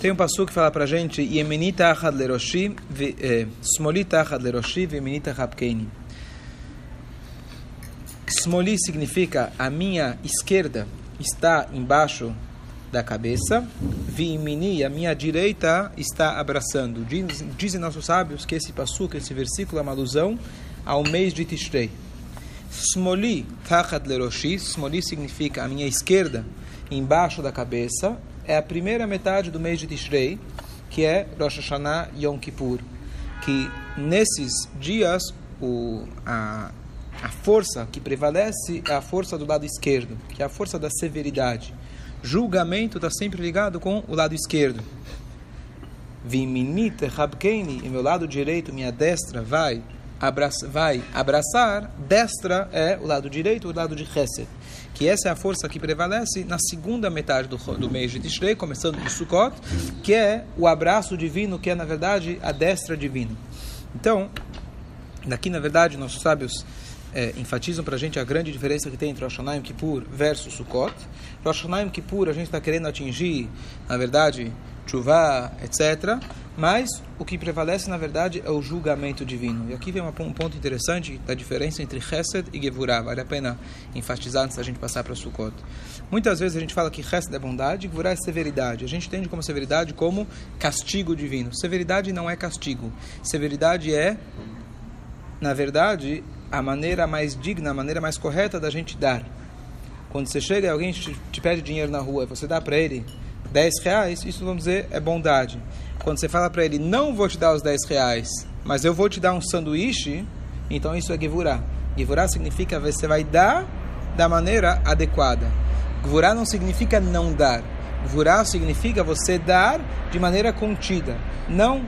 Tem um passo que fala pra gente, Yemenita achad leroshi, eh, smolita achad leroshi, vemenita rapkeini. Smoli significa a minha esquerda está embaixo da cabeça, Vimini, a minha direita está abraçando. Diz, dizem nossos sábios que esse passo, que esse versículo é uma alusão ao mês de Tishrei. Smoli tachat leroshi, Smoli significa a minha esquerda embaixo da cabeça, é a primeira metade do mês de Tishrei, que é Rosh Hashanah Yom Kippur, que nesses dias o, a, a força que prevalece é a força do lado esquerdo, que é a força da severidade. Julgamento está sempre ligado com o lado esquerdo. Viminite Rabkeini, e meu lado direito, minha destra, vai abraça, vai abraçar, destra é o lado direito, o lado de Chesed. Que essa é a força que prevalece na segunda metade do, do mês de Tishrei, começando de Sukkot, que é o abraço divino, que é, na verdade, a destra divina. Então, daqui, na verdade, nossos sábios é, enfatizam para a gente a grande diferença que tem entre Rosh Hashanah Kippur versus Sukkot. Rosh Hashanah Kippur a gente está querendo atingir, na verdade, chuva, etc. Mas o que prevalece, na verdade, é o julgamento divino. E aqui vem um ponto interessante da diferença entre Chesed e Gevurah. Vale a pena enfatizar antes da gente passar para Sukkot. Muitas vezes a gente fala que Chesed é bondade e Gevurah é severidade. A gente entende como severidade como castigo divino. Severidade não é castigo. Severidade é, na verdade, a maneira mais digna, a maneira mais correta da gente dar. Quando você chega e alguém te, pede dinheiro na rua e você dá para ele 10 reais, isso vamos dizer é bondade. Quando você fala para ele, não vou te dar os 10 reais, mas eu vou te dar um sanduíche, então isso é gevurá. Gevurá significa você vai dar da maneira adequada. Gevurá não significa não dar. Gevurá significa você dar de maneira contida, não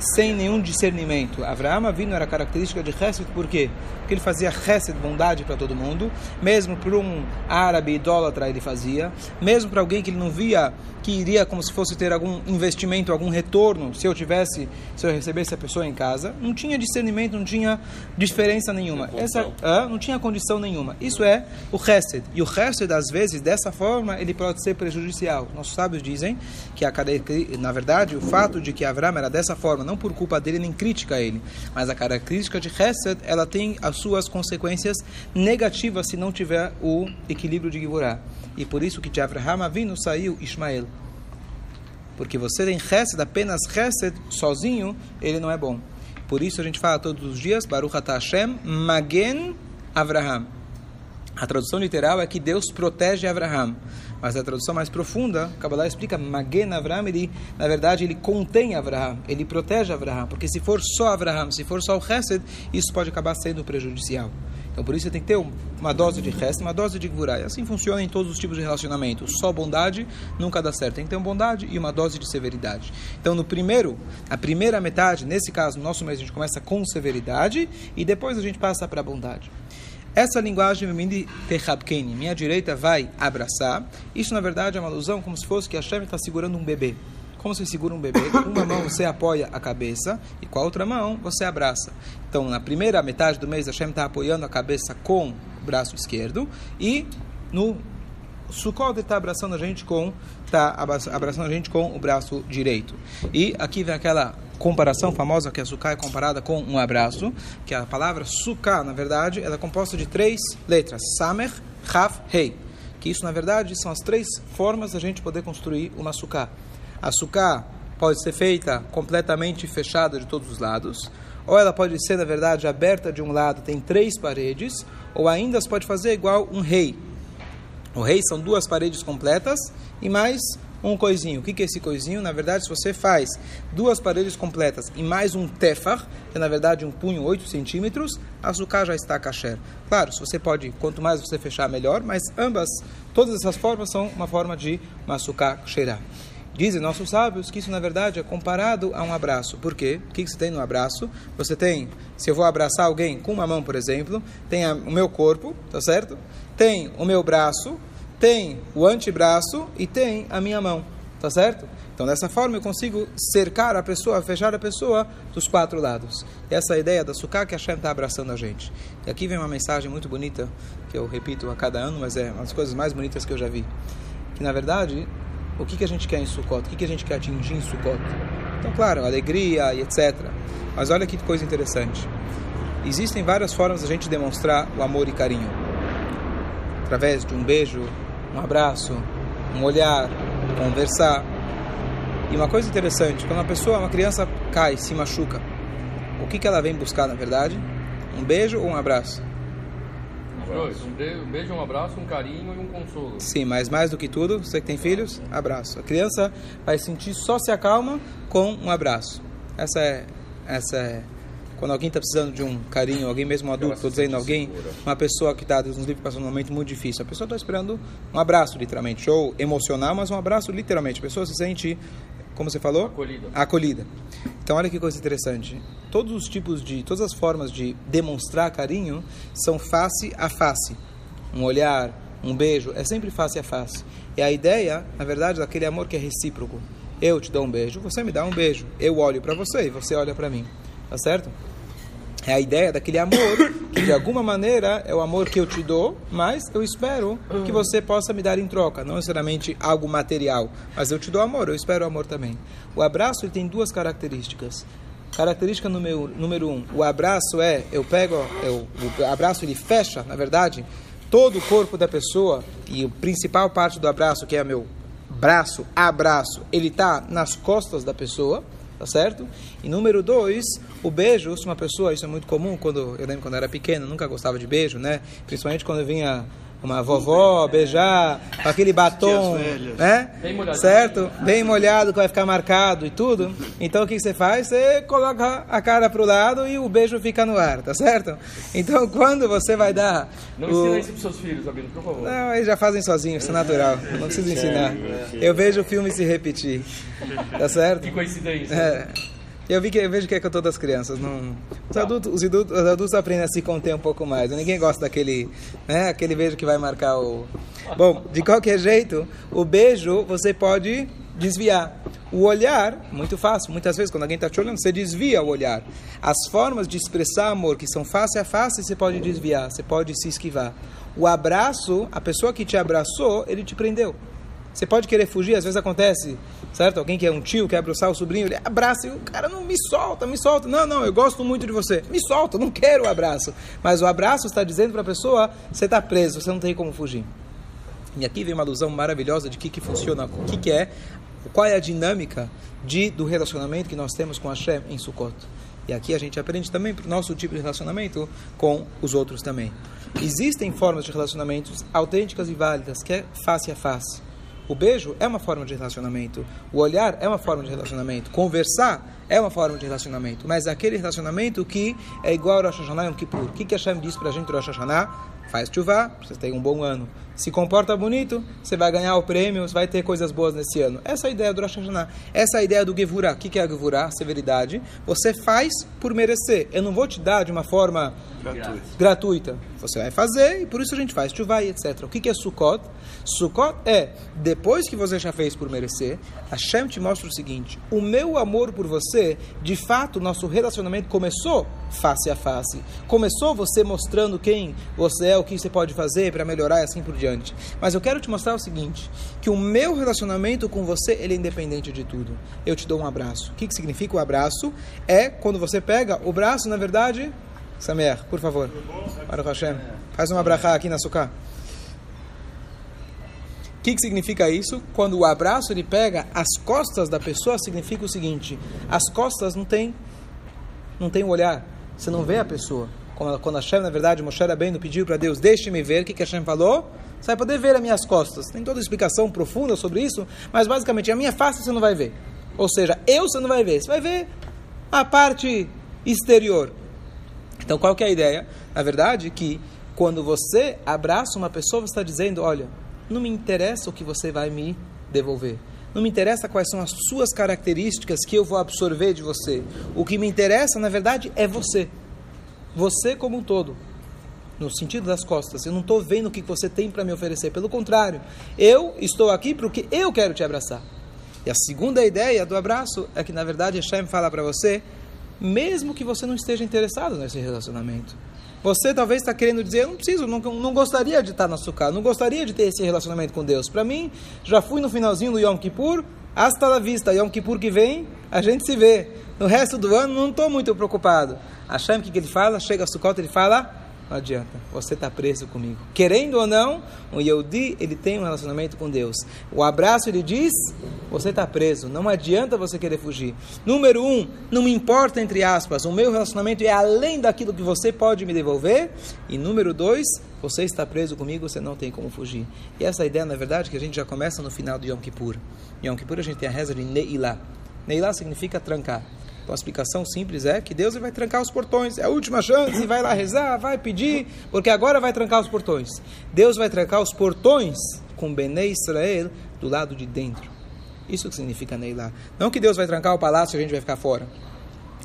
sem nenhum discernimento. Avraham vindo era característica de Hesed, por quê? Porque ele fazia Hesed, bondade para todo mundo, mesmo para um árabe idólatra ele fazia, mesmo para alguém que ele não via que iria como se fosse ter algum investimento, algum retorno, se eu tivesse, se eu recebesse a pessoa em casa, não tinha discernimento, não tinha diferença nenhuma. Essa, ah, não tinha condição nenhuma. Isso é o Hesed. E o Hesed, às vezes, dessa forma, ele pode ser prejudicial. Nossos sábios dizem que, a, na verdade, o fato de que Avraham era dessa forma, não por culpa dele nem crítica a ele, mas a característica de Hesed, ela tem as suas consequências negativas se não tiver o equilíbrio de Givorah. E por isso que de Avraham Avinu saiu Ismael. Porque você tem Hesed, apenas Hesed, sozinho, ele não é bom. Por isso a gente fala todos os dias, Baruch Hashem, Magen Avraham. A tradução literal é que Deus protege Avraham. Mas a tradução mais profunda, Kabbalah explica, Magen Avraham, ele, na verdade, ele contém Avraham, ele protege Avraham. Porque se for só Avraham, se for só o Hesed, isso pode acabar sendo prejudicial. Então, por isso você tem que ter uma dose de resto, uma dose de gvurá. E assim funciona em todos os tipos de relacionamento. Só bondade nunca dá certo. Tem que ter uma bondade e uma dose de severidade. Então, no primeiro, a primeira metade, nesse caso, no nosso mês, a gente começa com severidade e depois a gente passa para a bondade. Essa linguagem minha direita vai abraçar. Isso, na verdade, é uma alusão como se fosse que a Hashem está segurando um bebê. Como você segura um bebê? Com uma mão você apoia a cabeça e com a outra mão você abraça. Então, na primeira metade do mês, Hashem está apoiando a cabeça com o braço esquerdo e no Sukkot está abraçando a gente com está abraçando a gente com o braço direito. E aqui vem aquela comparação famosa que a sukkah é comparada com um abraço, que a palavra sukkah, na verdade, ela é composta de três letras: samer, raf, rei. Que isso, na verdade, são as três formas da gente poder construir uma sukkah. A sukkah pode ser feita completamente fechada de todos os lados, ou ela pode ser, na verdade, aberta de um lado, tem três paredes, ou ainda se pode fazer igual um rei. O rei são duas paredes completas e mais um coisinho. O que é esse coisinho? Na verdade, se você faz duas paredes completas e mais um tefar, que é na verdade um punho 8 centímetros, a sukkah já está kasher. Claro, se você pode, quanto mais você fechar, melhor, mas ambas, todas essas formas são uma forma de sukkah kasherah. Dizem nossos sábios que isso, na verdade, é comparado a um abraço. Por quê? O que você tem no abraço? Você tem, se eu vou abraçar alguém com uma mão, por exemplo, tem o meu corpo, tá certo? Tem o meu braço, tem o antebraço e tem a minha mão, tá certo? Então, dessa forma, eu consigo cercar a pessoa, fechar a pessoa dos quatro lados. Essa é a ideia da sukkah que a Shem está abraçando a gente. E aqui vem uma mensagem muito bonita, que eu repito a cada ano, mas é uma das coisas mais bonitas que eu já vi. Que, na verdade, o que, que a gente quer em Sukkot, o que, que a gente quer atingir em Sukkot. Então, claro, alegria e etc. Mas olha que coisa interessante. Existem várias formas a gente demonstrar o amor e carinho. Através de um beijo, um abraço, um olhar, conversar. E uma coisa interessante, quando uma pessoa, uma criança cai, se machuca, o que, que ela vem buscar na verdade? Um beijo ou um abraço? Dois, um beijo, um abraço, um carinho e um consolo. Sim, mas mais do que tudo, você que tem filhos, abraço. A criança vai sentir só se acalma com um abraço. Essa é, essa é quando alguém está precisando de um carinho, alguém mesmo um adulto, estou dizendo alguém, segura. uma pessoa que está nos livros passando um momento muito difícil, a pessoa está esperando um abraço, literalmente, ou emocional, mas um abraço, literalmente. A pessoa se sente, como você falou? Acolhida. Acolhida. Então, olha que coisa interessante. Todos os tipos de, todas as formas de demonstrar carinho são face a face. Um olhar, um beijo, é sempre face a face. E a ideia, na verdade, daquele amor que é recíproco. Eu te dou um beijo, você me dá um beijo. Eu olho para você e você olha para mim. Tá certo? É a ideia daquele amor que de alguma maneira é o amor que eu te dou, mas eu espero que você possa me dar em troca, não necessariamente algo material, mas eu te dou amor, eu espero amor também. O abraço tem duas características. Característica número, número um, o abraço é, eu pego, eu, o abraço ele fecha, na verdade, todo o corpo da pessoa e a principal parte do abraço, que é meu braço, abraço, ele está nas costas da pessoa tá certo? E número dois, o beijo, se uma pessoa, isso é muito comum, quando eu lembro quando eu era pequeno, nunca gostava de beijo, né? Principalmente quando eu vinha uma vovó beijar com aquele batom, né? Bem certo? Bem molhado que vai ficar marcado e tudo. Então o que você faz? Você coloca a cara para o lado e o beijo fica no ar, tá certo? Então quando você vai dar Não o... ensina isso para seus filhos, Abino, por favor. Não, eles já fazem sozinhos, isso é natural. Não precisa ensinar. Eu vejo o filme se repetir. Tá certo? Que coincidência. É. Eu, vi que, eu vejo que é com todas as crianças. Não, os, adultos, os, adultos, os adultos aprendem a se conter um pouco mais. Ninguém gosta daquele, né, aquele beijo que vai marcar o. Bom, de qualquer jeito, o beijo você pode desviar. O olhar, muito fácil. Muitas vezes, quando alguém está te olhando, você desvia o olhar. As formas de expressar amor que são face a face, você pode desviar, você pode se esquivar. O abraço, a pessoa que te abraçou, ele te prendeu. Você pode querer fugir, às vezes acontece, certo? Alguém que é um tio, quer abraçar o sobrinho, ele abraça e o cara não me solta, me solta. Não, não, eu gosto muito de você. Me solta, não quero o abraço. Mas o abraço está dizendo para a pessoa, você está preso, você não tem como fugir. E aqui vem uma alusão maravilhosa de que que funciona, o que que é, qual é a dinâmica de, do relacionamento que nós temos com Hashem em Sukkot. E aqui a gente aprende também para o nosso tipo de relacionamento com os outros também. Existem formas de relacionamentos autênticas e válidas, que é face a face. O beijo é uma forma de relacionamento. O olhar é uma forma de relacionamento. Conversar é uma forma de relacionamento. Mas aquele relacionamento que é igual ao Rosh Hashanah e Yom Kippur. O que, que Hashem diz para a gente no Rosh Hashanah? Faz chuva, você tem um bom ano. Se comporta bonito, você vai ganhar o prêmio, você vai ter coisas boas nesse ano. Essa é a ideia do Rosh Hashanah. Essa é a ideia do Gevurah. O que é a Gevurah? Severidade. Você faz por merecer. Eu não vou te dar de uma forma gratuita. gratuita. Você vai fazer e por isso a gente faz chuva e etc. O que é Sukkot? Sukkot é, depois que você já fez por merecer, Hashem te mostra o seguinte: o meu amor por você, de fato, nosso relacionamento começou face a face. Começou você mostrando quem você é, o que você pode fazer para melhorar e assim por diante. Mas eu quero te mostrar o seguinte: que o meu relacionamento com você ele é independente de tudo. Eu te dou um abraço. O que, que significa o abraço? É quando você pega o braço, na verdade. Samer, por favor. O Hashem. Faz uma brachá aqui na suká. O que, que significa isso? Quando o abraço ele pega as costas da pessoa, significa o seguinte: as costas não tem, não tem olhar, você não vê a pessoa. Quando, quando Hashem, na verdade, Moshe Rabbeinu pediu para Deus, deixe-me ver, o que, que Hashem falou? Você vai poder ver as minhas costas. Tem toda explicação profunda sobre isso, mas basicamente a minha face você não vai ver. Ou seja, eu você não vai ver, você vai ver a parte exterior. Então qual que é a ideia? Na verdade, que quando você abraça uma pessoa, você está dizendo, olha, não me interessa o que você vai me devolver. Não me interessa quais são as suas características que eu vou absorver de você. O que me interessa, na verdade, é você. Você como um todo. No sentido das costas. Eu não estou vendo o que você tem para me oferecer. Pelo contrário, eu estou aqui porque eu quero te abraçar. E a segunda ideia do abraço é que, na verdade, Hashem fala para você, mesmo que você não esteja interessado nesse relacionamento Você talvez está querendo dizer, eu não preciso, não, não gostaria de estar na Sukkah, não gostaria de ter esse relacionamento com Deus. Para mim, já fui no finalzinho do Yom Kippur, hasta la vista, Yom Kippur que vem, a gente se vê. No resto do ano, não estou muito preocupado. Hashem, o que, que ele fala? Chega a Sukkot, ele fala, não adianta, você está preso comigo. Querendo ou não, um Yehudi, ele tem um relacionamento com Deus. O abraço, ele diz, você está preso, não adianta você querer fugir. Número um, não me importa, entre aspas, o meu relacionamento é além daquilo que você pode me devolver. E número dois, você está preso comigo, você não tem como fugir. E essa ideia, na verdade, que a gente já começa no final de Yom Kippur. Yom Kippur a gente tem a reza de Neilá. Neilá significa trancar. Então a explicação simples é que Deus vai trancar os portões. É a última chance, vai lá rezar, vai pedir, porque agora vai trancar os portões. Deus vai trancar os portões com Bene Israel do lado de dentro. Isso que significa Neilá. Não que Deus vai trancar o palácio e a gente vai ficar fora.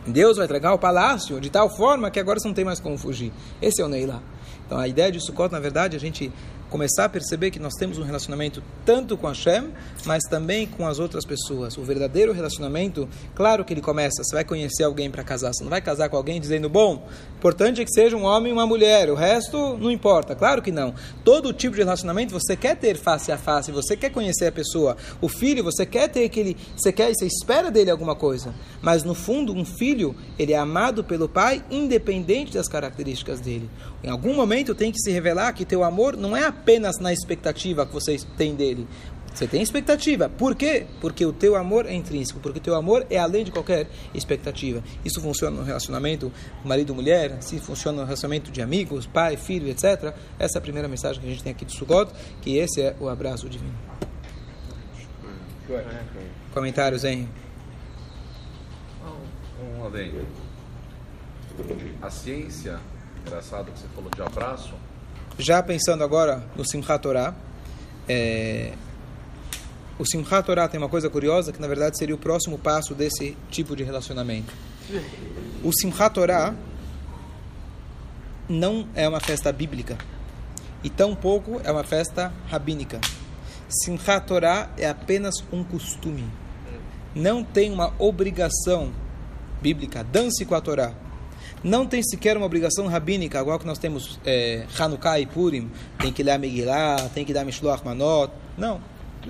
Deus vai trancar o palácio de tal forma que agora você não tem mais como fugir. Esse é o Neilá. Então a ideia de Sukkot, na verdade, a gente começar a perceber que nós temos um relacionamento tanto com Hashem, mas também com as outras pessoas. O verdadeiro relacionamento, claro que ele começa, você vai conhecer alguém para casar, você não vai casar com alguém dizendo, bom, importante é que seja um homem e uma mulher, o resto não importa. Claro que não. Todo tipo de relacionamento você quer ter face a face, você quer conhecer a pessoa. O filho, você quer ter aquele, você quer, você espera dele alguma coisa. Mas no fundo, um filho, ele é amado pelo pai independente das características dele. Em algum momento tem que se revelar que teu amor não é apenas na expectativa que você tem dele. Você tem expectativa. Por quê? Porque o teu amor é intrínseco, porque o teu amor é além de qualquer expectativa. Isso funciona no relacionamento marido-mulher, se funciona no relacionamento de amigos, pai, filho, etc. Essa é a primeira mensagem que a gente tem aqui do Sukkot, que esse é o abraço divino. Comentários, hein? Um adendo. A ciência Engraçado que você falou de abraço. Já pensando agora no Simchat Torah, é, o Simchat Torah tem uma coisa curiosa que na verdade seria o próximo passo desse tipo de relacionamento. O Simchat Torah não é uma festa bíblica e tampouco é uma festa rabínica. Simchat Torah é apenas um costume. Não tem uma obrigação bíblica. Dance com a Torá não tem sequer uma obrigação rabínica, igual que nós temos é, Hanukkah e Purim, tem que ler Megillah, tem que dar Mishloach Manot. Não.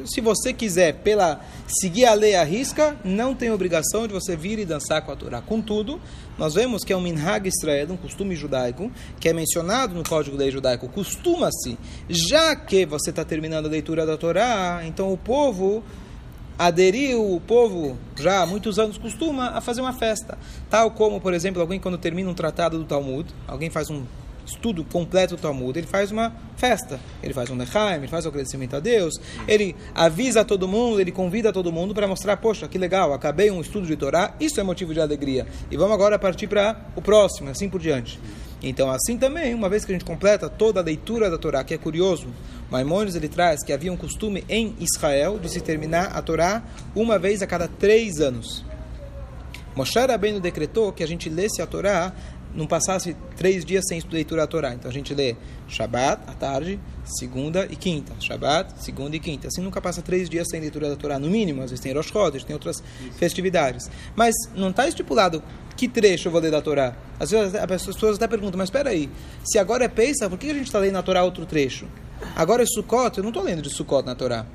Se você quiser pela seguir a lei à risca, não tem obrigação de você vir e dançar com a Torá. Contudo, nós vemos que é um minhag Israel, um costume judaico, que é mencionado no Código de Lei Judaico. Costuma-se, já que você está terminando a leitura da Torá, então o povo aderiu o povo já há muitos anos costuma a fazer uma festa, tal como, por exemplo, alguém quando termina um tratado do Talmud, alguém faz um estudo completo do Talmud, ele faz uma festa, ele faz um Nechaim, ele faz um agradecimento a Deus, ele avisa todo mundo, ele convida todo mundo para mostrar, poxa, que legal, acabei um estudo de Torá, isso é motivo de alegria. E vamos agora partir para o próximo, assim por diante. Então, assim também, uma vez que a gente completa toda a leitura da Torá, que é curioso, Maimonides ele traz que havia um costume em Israel de se terminar a Torá uma vez a cada três anos. Moshe Rabbeinu decretou que a gente lesse a Torá não passasse três dias sem leitura da Torá. Então a gente lê Shabat à tarde, segunda e quinta. Shabat, segunda e quinta. Assim nunca passa três dias sem leitura da Torá, no mínimo. Às vezes tem Rosh Chodesh, tem outras festividades. Mas não está estipulado que trecho eu vou ler da Torá. Às vezes as pessoas até perguntam, mas espera aí, se agora é Pesach, por que a gente está lendo na Torá outro trecho? Agora é Sukkot, eu não estou lendo de Sukkot na Torá.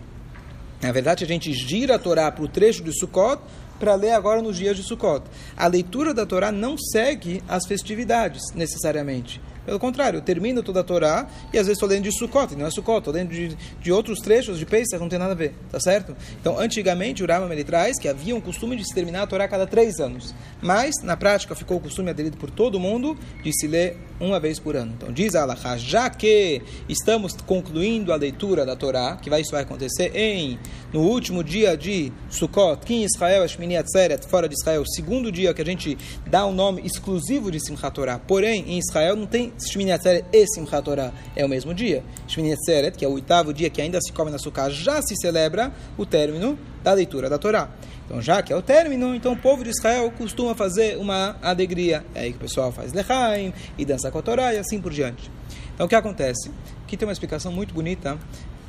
Na verdade, a gente gira a Torá para o trecho de Sukkot para ler agora nos dias de Sukkot. A leitura da Torá não segue as festividades, necessariamente. Pelo contrário, eu termino toda a Torá e às vezes estou lendo de Sukkot, não é Sukkot, estou lendo de, de outros trechos de Pesach, não tem nada a ver, tá certo? Então, antigamente, o Rambam ele traz que havia um costume de se terminar a Torá a cada três anos, mas, na prática, ficou o costume aderido por todo mundo de se ler uma vez por ano. Então, diz a já que estamos concluindo a leitura da Torá, que vai, isso vai acontecer em, no último dia de Sukkot, que em Israel, Shmini Atzeret, fora de Israel, segundo dia que a gente dá o um nome exclusivo de Simchat Torá, porém, em Israel não tem Shmini Atzeret e Simchat Torah é o mesmo dia. Shmini Atzeret, que é o oitavo dia que ainda se come na Sukkah, já se celebra o término da leitura da Torá. Então, já que é o término, então o povo de Israel costuma fazer uma alegria. É aí que o pessoal faz lechaim e dança com a Torá e assim por diante. Então, o que acontece? Aqui tem uma explicação muito bonita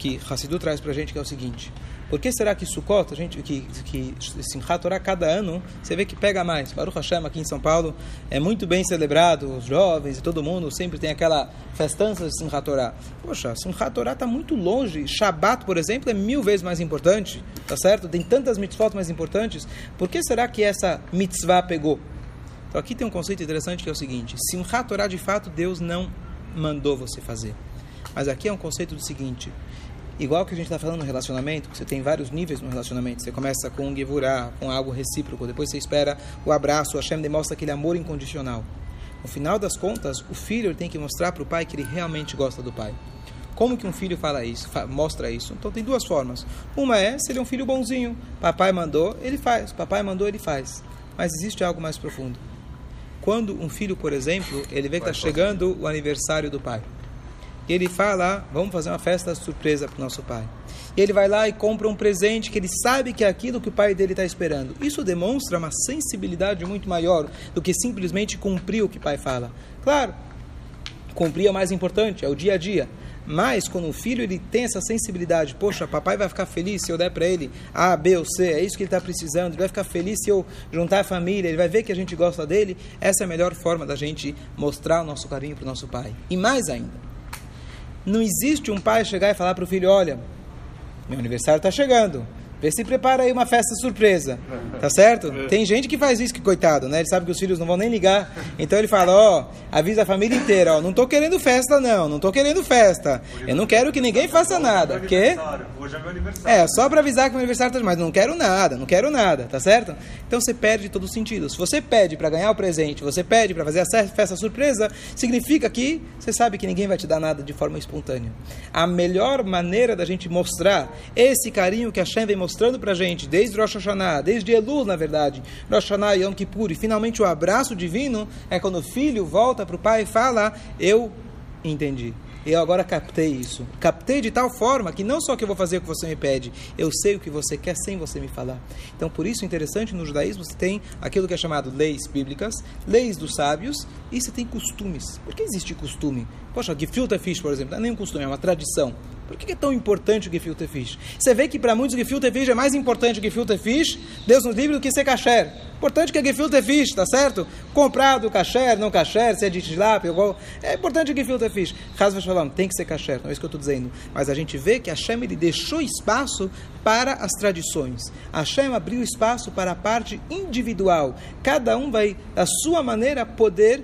que Hassidu traz para a gente, que é o seguinte. Por que será que Sukkot, a gente, que, que Simchat Torah, cada ano, você vê que pega mais? Baruch Hashem, aqui em São Paulo, é muito bem celebrado, os jovens e todo mundo sempre tem aquela festança de Simchat Torah. Poxa, Simchat Torah está muito longe. Shabbat, por exemplo, é mil vezes mais importante, tá certo? Tem tantas mitzvot mais importantes. Por que será que essa mitzvah pegou? Então aqui tem um conceito interessante que é o seguinte: Simchat Torah, de fato, Deus não mandou você fazer. Mas aqui é um conceito do seguinte: Igual que a gente está falando no relacionamento, você tem vários níveis no relacionamento. Você começa com um gevurah, com algo recíproco. Depois você espera o abraço. Hashem demonstra aquele amor incondicional. No final das contas, o filho tem que mostrar para o pai que ele realmente gosta do pai. Como que um filho fala isso, mostra isso? Então tem duas formas. Uma é se ele é um filho bonzinho. Papai mandou, ele faz. Papai mandou, ele faz. Mas existe algo mais profundo. Quando um filho, por exemplo, ele vê que está chegando o aniversário do pai e ele fala: Vamos fazer uma festa surpresa para o nosso pai. E ele vai lá e compra um presente que ele sabe que é aquilo que o pai dele está esperando. Isso demonstra uma sensibilidade muito maior do que simplesmente cumprir o que o pai fala. Claro, cumprir é o mais importante, é o dia a dia. Mas quando o filho ele tem essa sensibilidade, poxa, papai vai ficar feliz se eu der para ele A, B ou C, é isso que ele está precisando, ele vai ficar feliz se eu juntar a família, ele vai ver que a gente gosta dele. Essa é a melhor forma da gente mostrar o nosso carinho para o nosso pai. E mais ainda, não existe um pai chegar e falar para o filho: olha, meu aniversário está chegando. Vê se prepara aí uma festa surpresa. Tá certo? É. Tem gente que faz isso, que coitado, né? Ele sabe que os filhos não vão nem ligar. Então ele fala, ó, avisa a família inteira, ó, não tô querendo festa não, não tô querendo festa. Eu não quero que ninguém faça nada. Porque Hoje é meu aniversário. É, só para avisar que meu aniversário tá, mas não quero nada, não quero nada, tá certo? Então você perde todo o sentido. Se você pede para ganhar o presente, você pede para fazer a festa surpresa, significa que você sabe que ninguém vai te dar nada de forma espontânea. A melhor maneira da gente mostrar esse carinho que a Shem vem mostrando mostrando para gente, desde Rosh Hashanah, desde Elul, na verdade, Rosh Hashanah e Yom Kippur, e finalmente o abraço divino, é quando o filho volta para o pai e fala, eu entendi. Eu agora captei isso. Captei de tal forma que não só que eu vou fazer o que você me pede, eu sei o que você quer sem você me falar. Então, por isso, interessante, no judaísmo você tem aquilo que é chamado leis bíblicas, leis dos sábios, e você tem costumes. Por que existe costume? Poxa, gefilte fish, por exemplo, não é nem um costume, é uma tradição. Por que é tão importante o gefilte fish? Você vê que para muitos o gefilte fish é mais importante o gefilte fish, Deus nos livre, do que ser kasher. Importante que é gefilte fish, tá certo? Comprado kasher, não kasher, se é de tilápia, igual. É importante o gefilte fish. Rasva Shalom, tem que ser kasher, não é isso que eu estou dizendo. Mas a gente vê que Hashem ele deixou espaço para as tradições. Hashem abriu espaço para a parte individual. Cada um vai, da sua maneira, poder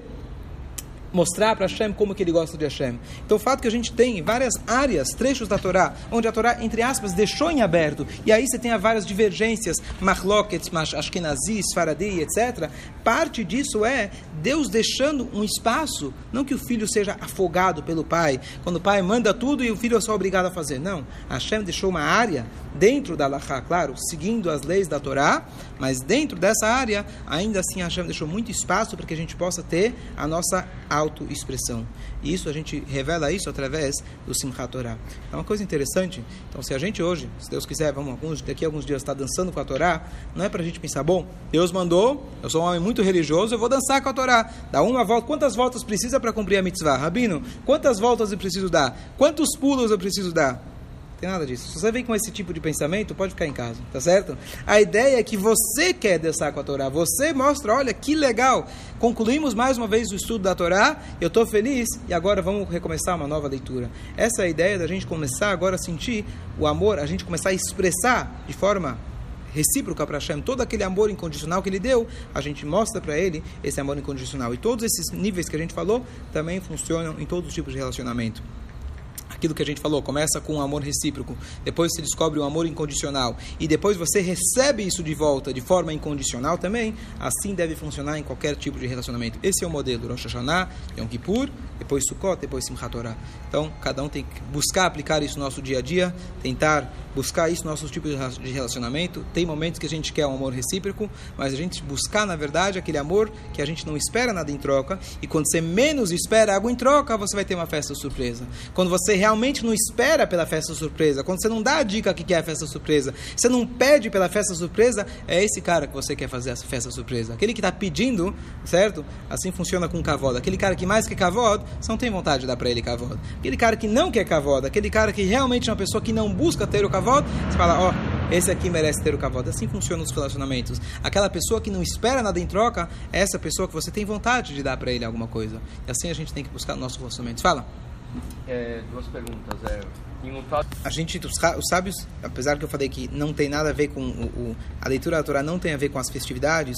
mostrar para Hashem como que ele gosta de Hashem. Então o fato que a gente tem várias áreas, trechos da Torá, onde a Torá, entre aspas, deixou em aberto, e aí você tem várias divergências, Mahloket, Ashkenazi, Faradi, etc. Parte disso é Deus deixando um espaço, não que o filho seja afogado pelo pai, quando o pai manda tudo e o filho é só obrigado a fazer. Não. Hashem deixou uma área dentro da Laha, claro, seguindo as leis da Torá, mas dentro dessa área, ainda assim Hashem deixou muito espaço para que a gente possa ter a nossa autoexpressão. E isso a gente revela isso através do Simchat Torah. É uma coisa interessante. Então, se a gente hoje, se Deus quiser, vamos alguns, daqui a alguns dias estar dançando com a Torá, não é para a gente pensar, bom, Deus mandou, eu sou um homem muito religioso, eu vou dançar com a Torá. Dá uma volta, quantas voltas precisa para cumprir a mitzvah? Rabino, quantas voltas eu preciso dar? Quantos pulos eu preciso dar? Tem nada disso. Se você vem com esse tipo de pensamento, pode ficar em casa, tá certo? A ideia é que você quer dançar com a Torá. Você mostra, olha que legal. Concluímos mais uma vez o estudo da Torá. Eu estou feliz e agora vamos recomeçar uma nova leitura. Essa é a ideia da gente começar agora a sentir o amor, a gente começar a expressar de forma recíproca para Hashem, todo aquele amor incondicional que ele deu, a gente mostra para ele esse amor incondicional. E todos esses níveis que a gente falou também funcionam em todos os tipos de relacionamento aquilo que a gente falou, começa com um amor recíproco, depois se descobre o um amor incondicional e depois você recebe isso de volta de forma incondicional também, assim deve funcionar em qualquer tipo de relacionamento. Esse é o modelo Rosh Hashanah, Yom Kippur, depois Sukkot, depois Simchat Torah. Então, cada um tem que buscar aplicar isso no nosso dia a dia, tentar buscar isso nos nossos tipos de relacionamento. Tem momentos que a gente quer um amor recíproco, mas a gente buscar, na verdade, aquele amor que a gente não espera nada em troca, e quando você menos espera algo em troca, você vai ter uma festa surpresa. Quando você realmente não espera pela festa surpresa, quando você não dá a dica que é a festa surpresa, você não pede pela festa surpresa, é esse cara que você quer fazer essa festa surpresa. Aquele que está pedindo, certo? Assim funciona com cavod. Aquele cara que mais quer cavod, você não tem vontade de dar para ele cavod. Aquele cara que não quer cavod, aquele cara que realmente é uma pessoa que não busca ter o cavod, você fala, ó, oh, esse aqui merece ter o cavod. Assim funcionam os relacionamentos. Aquela pessoa que não espera nada em troca, é essa pessoa que você tem vontade de dar para ele alguma coisa. E assim a gente tem que buscar nossos relacionamentos. Fala. É, duas perguntas. É, a gente, os, os, sábios, apesar que eu falei que não tem nada a ver com o, o, a leitura da Torá, não tem a ver com as festividades,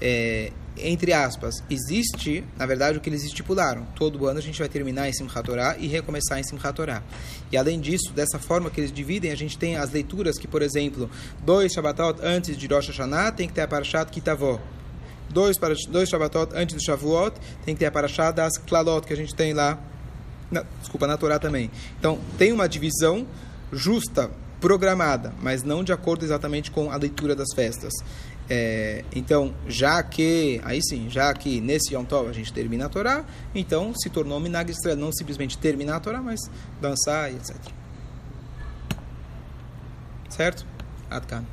é, entre aspas, existe, na verdade, o que eles estipularam. Todo ano a gente vai terminar em Simchat Torah e recomeçar em Simchat Torah. E além disso, dessa forma que eles dividem, a gente tem as leituras que, por exemplo, dois Shabbatot antes de Rosh Hashanah tem que ter a Parashat Kitavó. Dois, dois Shabbatot antes do Shavuot tem que ter a Parashat das Klalot que a gente tem lá na, desculpa, na Torá também. Então, tem uma divisão justa, programada, mas não de acordo exatamente com a leitura das festas. É, então, já que, aí sim, já que nesse Yom Tov a gente termina a Torá, então se tornou Minag Israel, não simplesmente terminar a Torá, mas dançar e etc. Certo? Atkan.